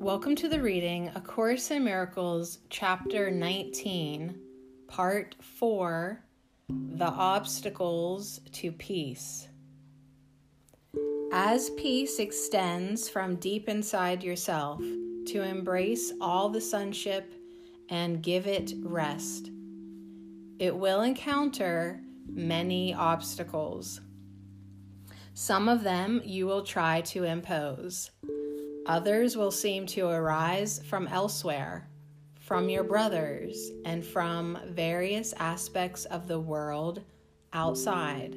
Welcome to the reading A Course in Miracles, Chapter 19, Part 4 The Obstacles to Peace. As peace extends from deep inside yourself to embrace all the sonship and give it rest, it will encounter many obstacles. Some of them you will try to impose. Others will seem to arise from elsewhere, from your brothers, and from various aspects of the world outside.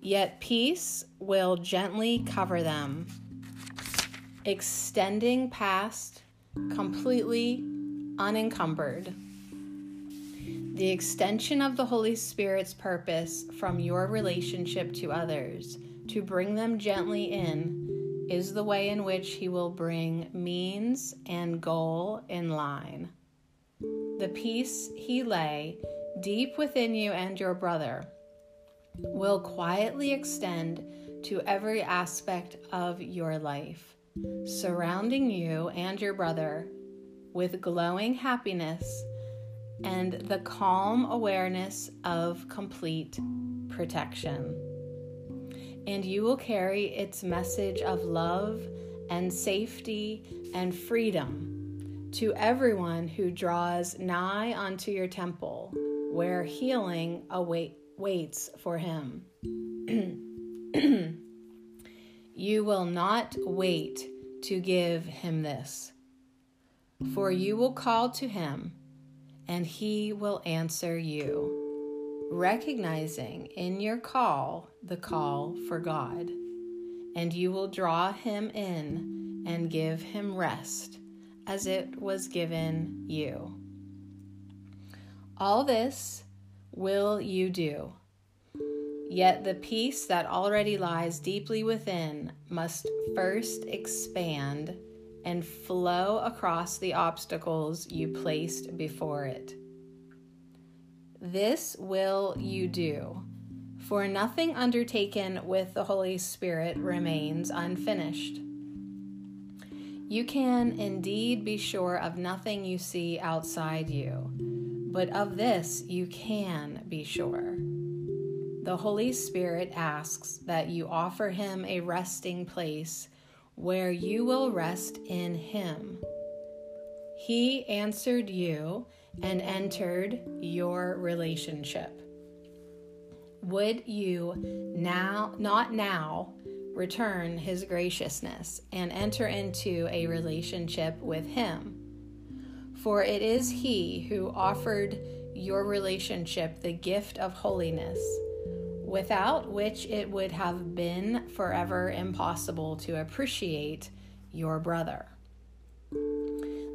Yet peace will gently cover them, extending past completely unencumbered. The extension of the Holy Spirit's purpose from your relationship to others to bring them gently in is the way in which He will bring means and goal in line. The peace He lay deep within you and your brother will quietly extend to every aspect of your life, surrounding you and your brother with glowing happiness and the calm awareness of complete protection. And you will carry its message of love and safety and freedom to everyone who draws nigh unto your temple, where healing await, waits for him. you will not wait to give him this, for you will call to him and he will answer you, recognizing in your call the call for God, and you will draw him in and give him rest as it was given you. All this will you do. Yet the peace that already lies deeply within must first expand and flow across the obstacles you placed before it. This will you do, for nothing undertaken with the Holy Spirit remains unfinished. You can indeed be sure of nothing you see outside you, but of this you can be sure. The Holy Spirit asks that you offer Him a resting place where you will rest in him. He answered you and entered your relationship. Would you now, not now, return his graciousness and enter into a relationship with him? For it is he who offered your relationship the gift of holiness without which it would have been forever impossible to appreciate your brother.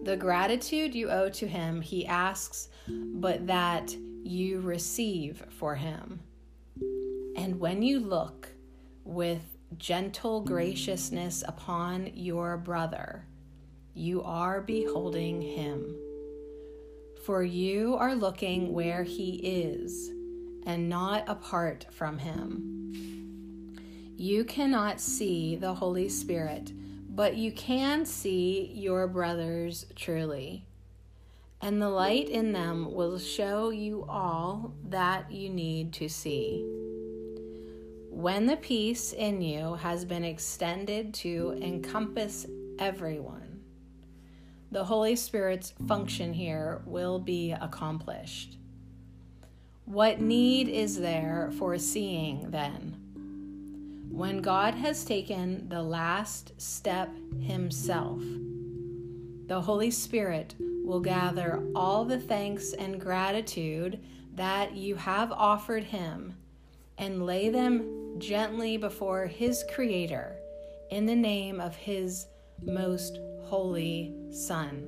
The gratitude you owe to him, he asks, but that you receive for him. And when you look with gentle graciousness upon your brother, you are beholding him. For you are looking where he is and not apart from Him. You cannot see the Holy Spirit, but you can see your brothers truly. And the light in them will show you all that you need to see. When the peace in you has been extended to encompass everyone, the Holy Spirit's function here will be accomplished. What need is there for seeing then? When God has taken the last step Himself, the Holy Spirit will gather all the thanks and gratitude that you have offered Him and lay them gently before His Creator in the name of His most holy Son.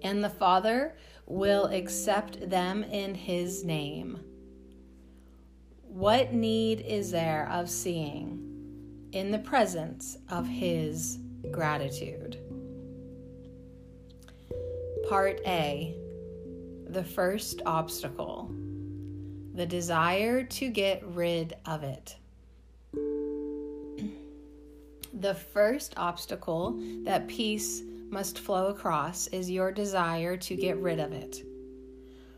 And the Father will accept them in His name. What need is there of seeing in the presence of His gratitude? Part A The first obstacle the desire to get rid of it. The first obstacle that peace must flow across is your desire to get rid of it.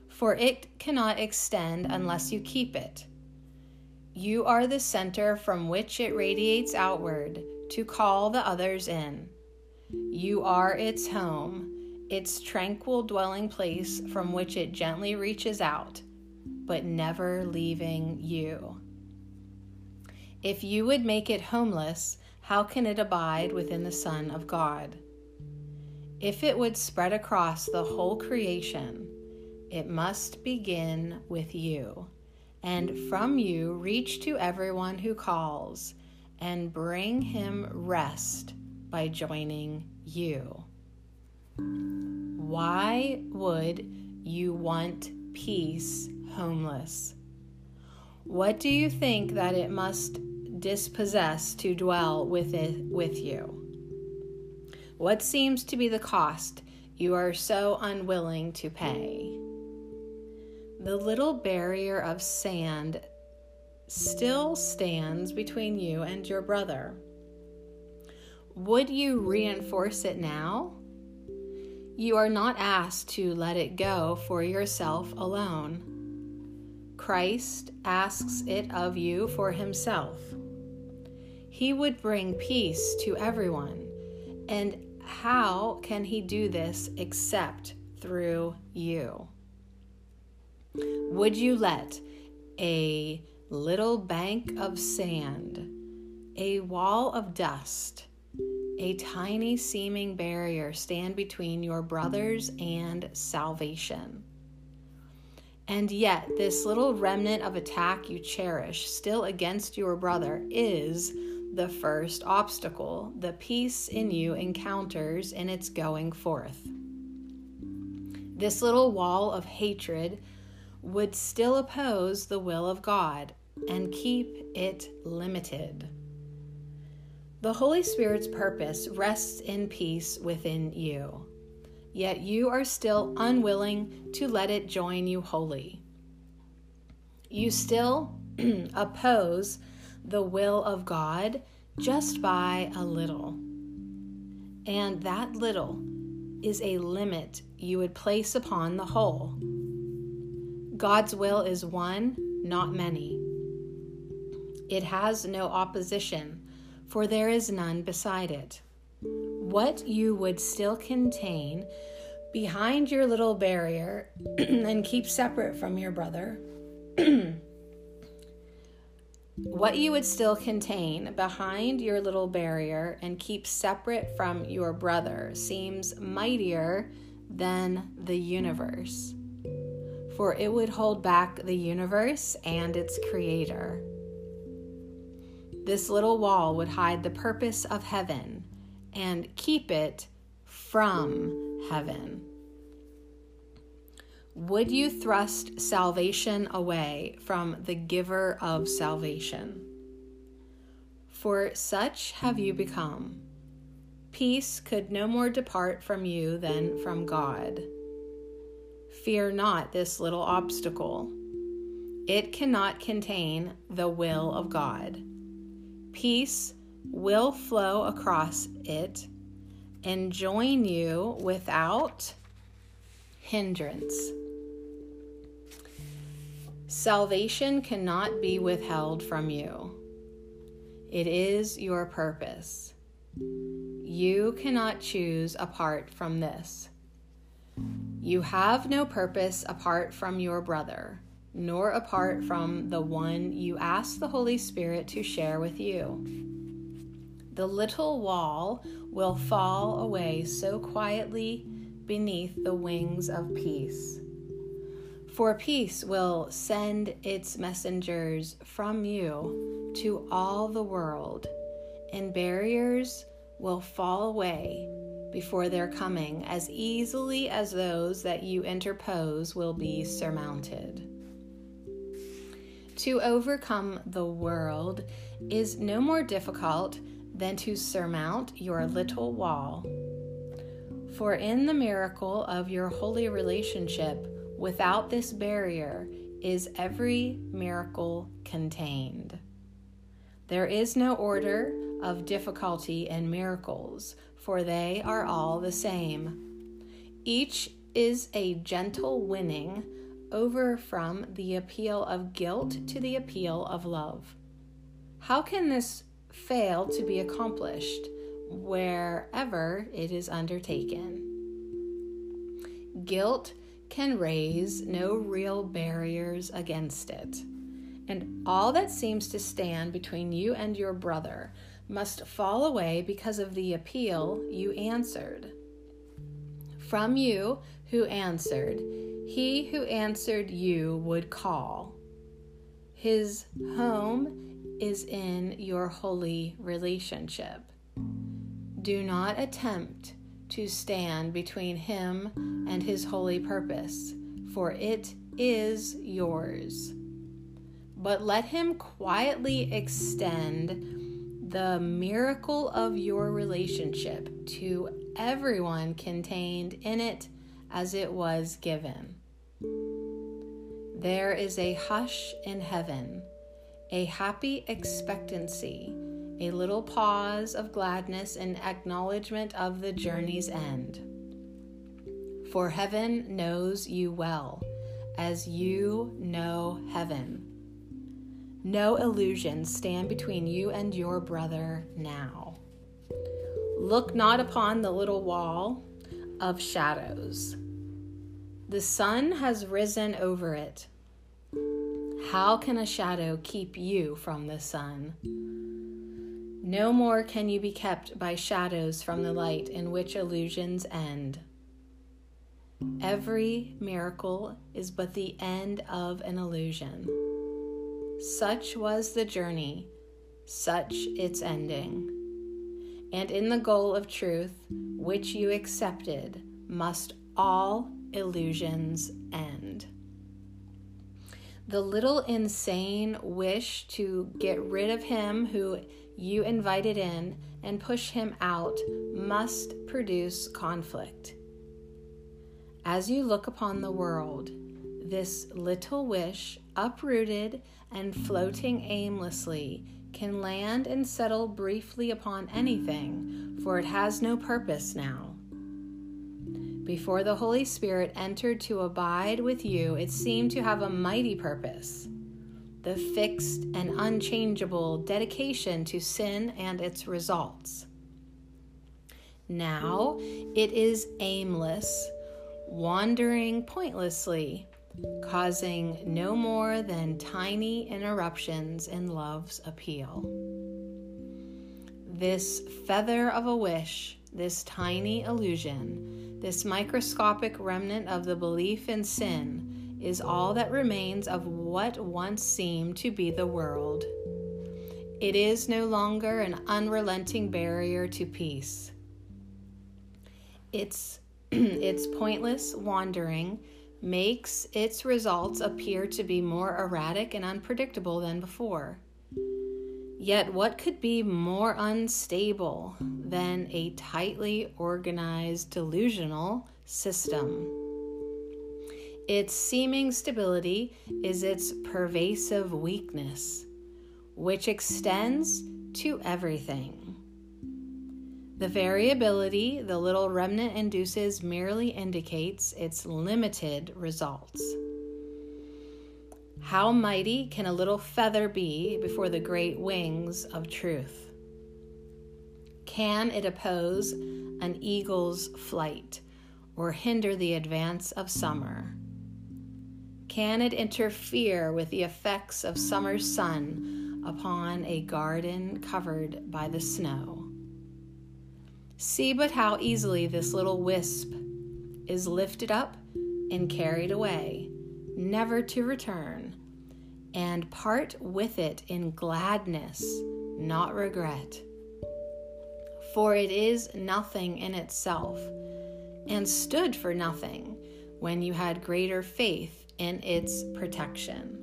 For it cannot extend unless you keep it. You are the center from which it radiates outward to call the others in. You are its home, its tranquil dwelling place from which it gently reaches out, but never leaving you. If you would make it homeless, how can it abide within the Son of God? If it would spread across the whole creation, it must begin with you, and from you reach to everyone who calls, and bring him rest by joining you. Why would you want peace homeless? What do you think that it must dispossess to dwell with it with you? What seems to be the cost you are so unwilling to pay? The little barrier of sand still stands between you and your brother. Would you reinforce it now? You are not asked to let it go for yourself alone. Christ asks it of you for himself. He would bring peace to everyone. And how can he do this except through you? Would you let a little bank of sand, a wall of dust, a tiny seeming barrier stand between your brothers and salvation? And yet, this little remnant of attack you cherish still against your brother is the first obstacle the peace in you encounters in its going forth. This little wall of hatred would still oppose the will of God and keep it limited. The Holy Spirit's purpose rests in peace within you, yet you are still unwilling to let it join you wholly. You still oppose the will of God just by a little. And that little is a limit you would place upon the whole. God's will is one, not many. It has no opposition, for there is none beside it. What you would still contain behind your little barrier and keep separate from your brother what you would still contain behind your little barrier and keep separate from your brother seems mightier than the universe, for it would hold back the universe and its creator. This little wall would hide the purpose of heaven and keep it from heaven. Would you thrust salvation away from the giver of salvation? For such have you become. Peace could no more depart from you than from God. Fear not this little obstacle. It cannot contain the will of God. Peace will flow across it and join you without hindrance. Salvation cannot be withheld from you. It is your purpose. You cannot choose apart from this. You have no purpose apart from your brother, nor apart from the one you ask the Holy Spirit to share with you. The little wall will fall away so quietly beneath the wings of peace for peace will send its messengers from you to all the world, and barriers will fall away before their coming as easily as those that you interpose will be surmounted. To overcome the world is no more difficult than to surmount your little wall. For in the miracle of your holy relationship Without this barrier is every miracle contained. There is no order of difficulty in miracles, for they are all the same. Each is a gentle winning over from the appeal of guilt to the appeal of love. How can this fail to be accomplished wherever it is undertaken? Guilt can raise no real barriers against it, and all that seems to stand between you and your brother must fall away because of the appeal you answered. From you who answered, he who answered you would call. His home is in your holy relationship. Do not attempt to stand between him and his holy purpose, for it is yours. But let him quietly extend the miracle of your relationship to everyone contained in it as it was given. There is a hush in heaven, a happy expectancy, a little pause of gladness and acknowledgement of the journey's end. For heaven knows you well, as you know heaven. No illusions stand between you and your brother now. Look not upon the little wall of shadows. The sun has risen over it. How can a shadow keep you from the sun? No more can you be kept by shadows from the light in which illusions end. Every miracle is but the end of an illusion. Such was the journey, such its ending. And in the goal of truth, which you accepted, must all illusions end. The little insane wish to get rid of him who you invited in and push him out must produce conflict. As you look upon the world, this little wish, uprooted and floating aimlessly, can land and settle briefly upon anything, for it has no purpose now. Before the Holy Spirit entered to abide with you, it seemed to have a mighty purpose the fixed and unchangeable dedication to sin and its results. Now it is aimless, wandering pointlessly, causing no more than tiny interruptions in love's appeal. This feather of a wish, this tiny illusion, this microscopic remnant of the belief in sin is all that remains of what once seemed to be the world. It is no longer an unrelenting barrier to peace. Its, its pointless wandering makes its results appear to be more erratic and unpredictable than before. Yet, what could be more unstable than a tightly organized delusional system? Its seeming stability is its pervasive weakness, which extends to everything. The variability the little remnant induces merely indicates its limited results. How mighty can a little feather be before the great wings of truth? Can it oppose an eagle's flight or hinder the advance of summer? Can it interfere with the effects of summer's sun upon a garden covered by the snow? See but how easily this little wisp is lifted up and carried away, never to return, and part with it in gladness, not regret. For it is nothing in itself, and stood for nothing when you had greater faith in its protection.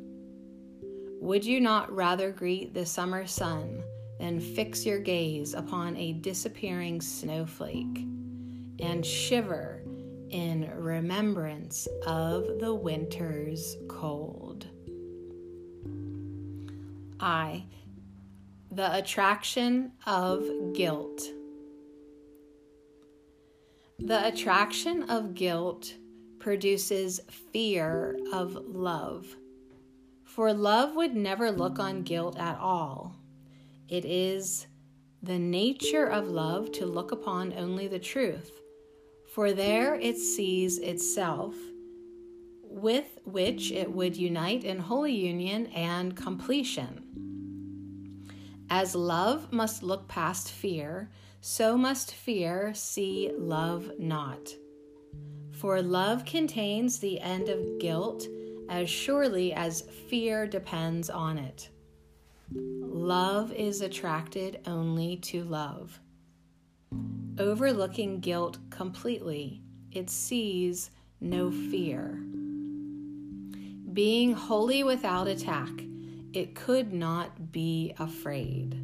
Would you not rather greet the summer sun than fix your gaze upon a disappearing snowflake and shiver in remembrance of the winter's cold? I, The attraction of guilt. The attraction of guilt produces fear of love. For love would never look on guilt at all. It is the nature of love to look upon only the truth, for there it sees itself, with which it would unite in holy union and completion. As love must look past fear, so must fear see love not. For love contains the end of guilt as surely as fear depends on it. Love is attracted only to love. Overlooking guilt completely, it sees no fear. Being wholly without attack, it could not be afraid.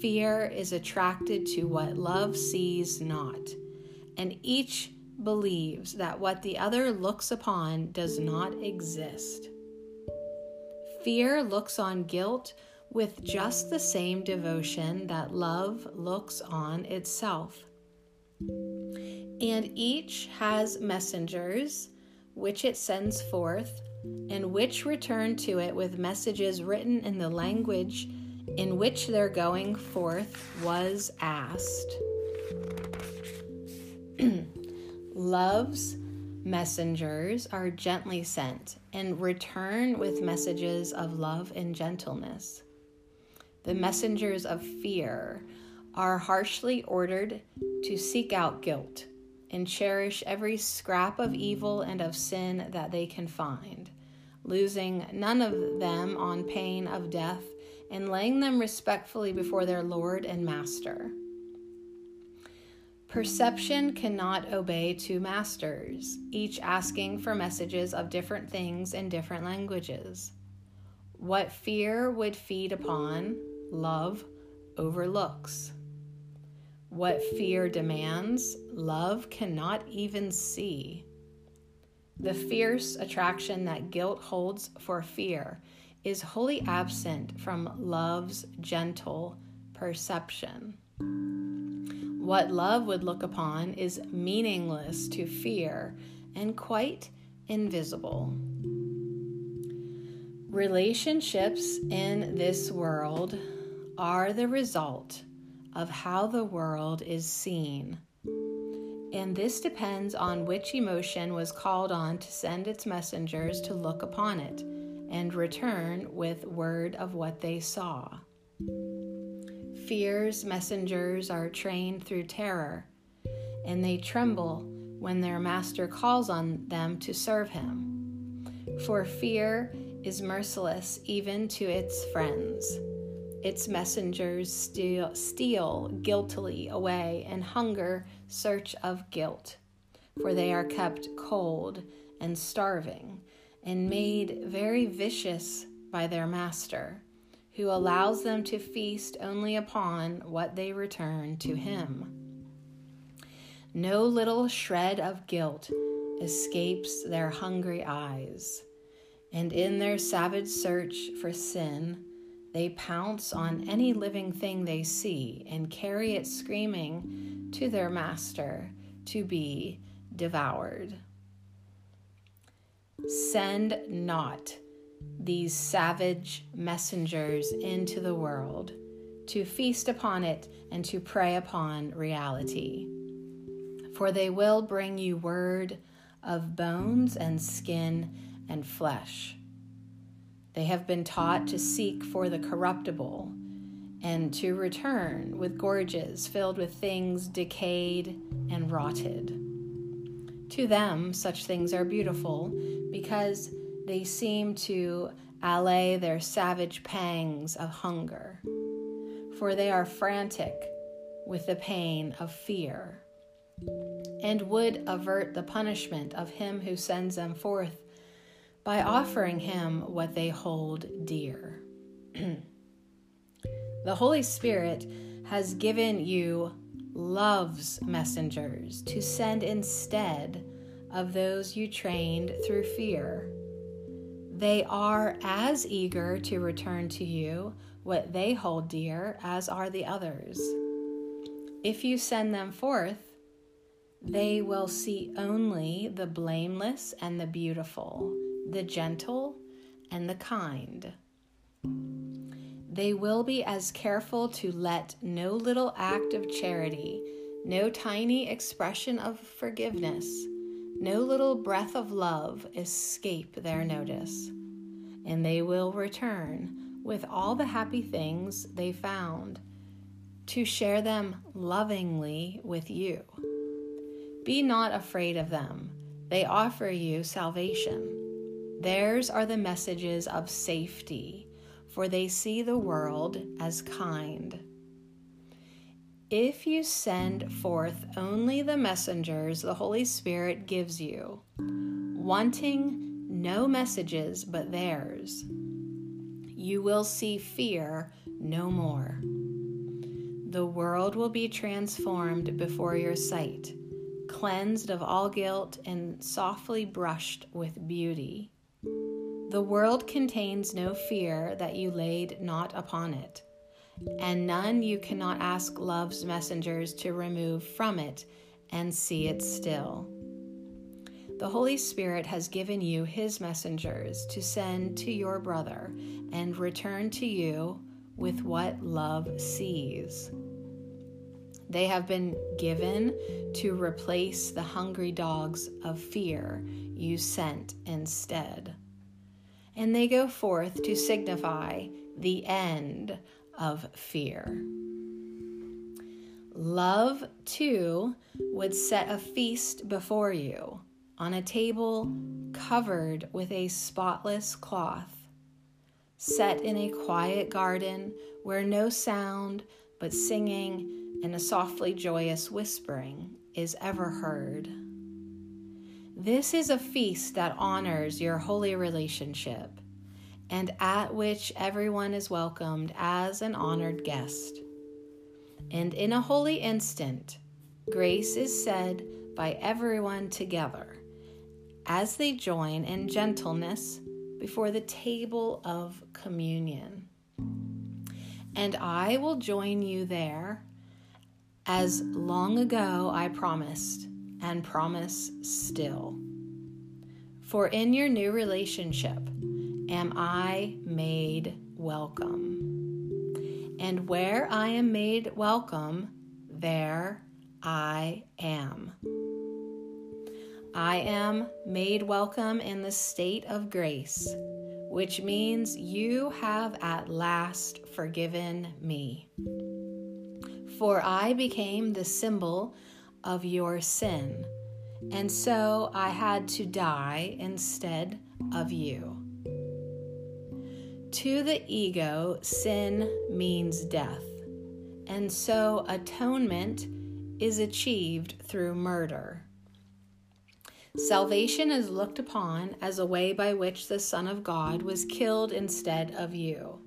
Fear is attracted to what love sees not, and each believes that what the other looks upon does not exist. Fear looks on guilt with just the same devotion that love looks on itself. And each has messengers which it sends forth, and which return to it with messages written in the language in which their going forth was asked. Love's messengers are gently sent and return with messages of love and gentleness. The messengers of fear are harshly ordered to seek out guilt and cherish every scrap of evil and of sin that they can find, losing none of them on pain of death and laying them respectfully before their Lord and Master. Perception cannot obey two masters, each asking for messages of different things in different languages. What fear would feed upon, love overlooks. What fear demands, love cannot even see. The fierce attraction that guilt holds for fear is wholly absent from love's gentle perception. What love would look upon is meaningless to fear and quite invisible. Relationships in this world are the result of how the world is seen. And this depends on which emotion was called on to send its messengers to look upon it and return with word of what they saw. Fear's messengers are trained through terror, and they tremble when their master calls on them to serve him. For fear is merciless even to its friends. Its messengers steal, steal guiltily away and hunger search of guilt, for they are kept cold and starving and made very vicious by their master who allows them to feast only upon what they return to him. No little shred of guilt escapes their hungry eyes, and in their savage search for sin, they pounce on any living thing they see and carry it screaming to their master to be devoured. Send not these savage messengers into the world to feast upon it and to prey upon reality. For they will bring you word of bones and skin and flesh. They have been taught to seek for the corruptible and to return with gorges filled with things decayed and rotted. To them, such things are beautiful because they seem to allay their savage pangs of hunger, for they are frantic with the pain of fear, and would avert the punishment of him who sends them forth by offering him what they hold dear. the Holy Spirit has given you love's messengers to send instead of those you trained through fear they are as eager to return to you, what they hold dear, as are the others. If you send them forth, they will see only the blameless and the beautiful, the gentle and the kind. They will be as careful to let no little act of charity, no tiny expression of forgiveness, no little breath of love escape their notice. And they will return with all the happy things they found to share them lovingly with you. Be not afraid of them. They offer you salvation. Theirs are the messages of safety, for they see the world as kind. If you send forth only the messengers the Holy Spirit gives you, wanting no messages but theirs, you will see fear no more. The world will be transformed before your sight cleansed of all guilt and softly brushed with beauty. The world contains no fear that you laid not upon it, and none you cannot ask love's messengers to remove from it and see it still. The Holy Spirit has given you his messengers to send to your brother and return to you with what love sees. They have been given to replace the hungry dogs of fear you sent instead. And they go forth to signify the end of fear. Love, too, would set a feast before you on a table covered with a spotless cloth, set in a quiet garden where no sound but singing and a softly joyous whispering is ever heard. This is a feast that honors your holy relationship and at which everyone is welcomed as an honored guest. And in a holy instant, grace is said by everyone together as they join in gentleness before the table of communion. And I will join you there as long ago I promised, and promise still. For in your new relationship am I made welcome. And where I am made welcome, there I am. I am made welcome in the state of grace, which means you have at last forgiven me. For I became the symbol of your sin, and so I had to die instead of you. To the ego, sin means death, and so atonement is achieved through murder. Salvation is looked upon as a way by which the Son of God was killed instead of you.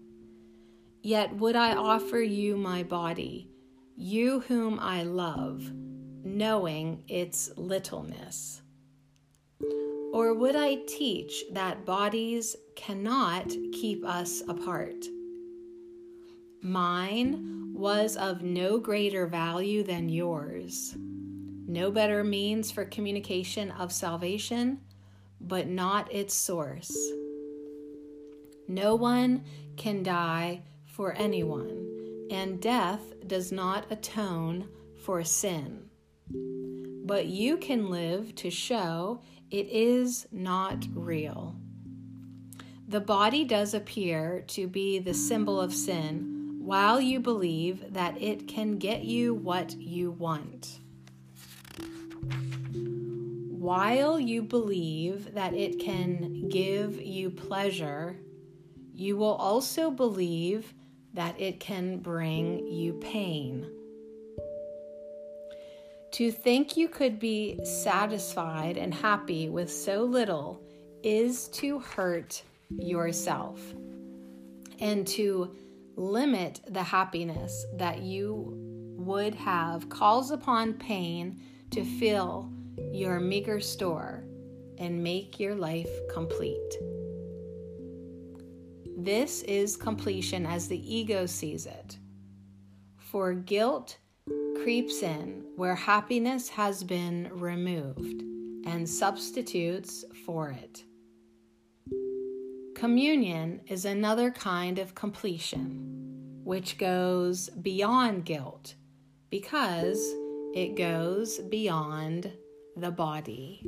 Yet would I offer you my body you whom I love, knowing its littleness? Or would I teach that bodies cannot keep us apart? Mine was of no greater value than yours, no better means for communication of salvation, but not its source. No one can die for anyone and death does not atone for sin. But you can live to show it is not real. The body does appear to be the symbol of sin while you believe that it can get you what you want. While you believe that it can give you pleasure, you will also believe that it can bring you pain. To think you could be satisfied and happy with so little is to hurt yourself and to limit the happiness that you would have calls upon pain to fill your meager store and make your life complete. This is completion as the ego sees it. For guilt creeps in where happiness has been removed and substitutes for it. Communion is another kind of completion, which goes beyond guilt because it goes beyond the body.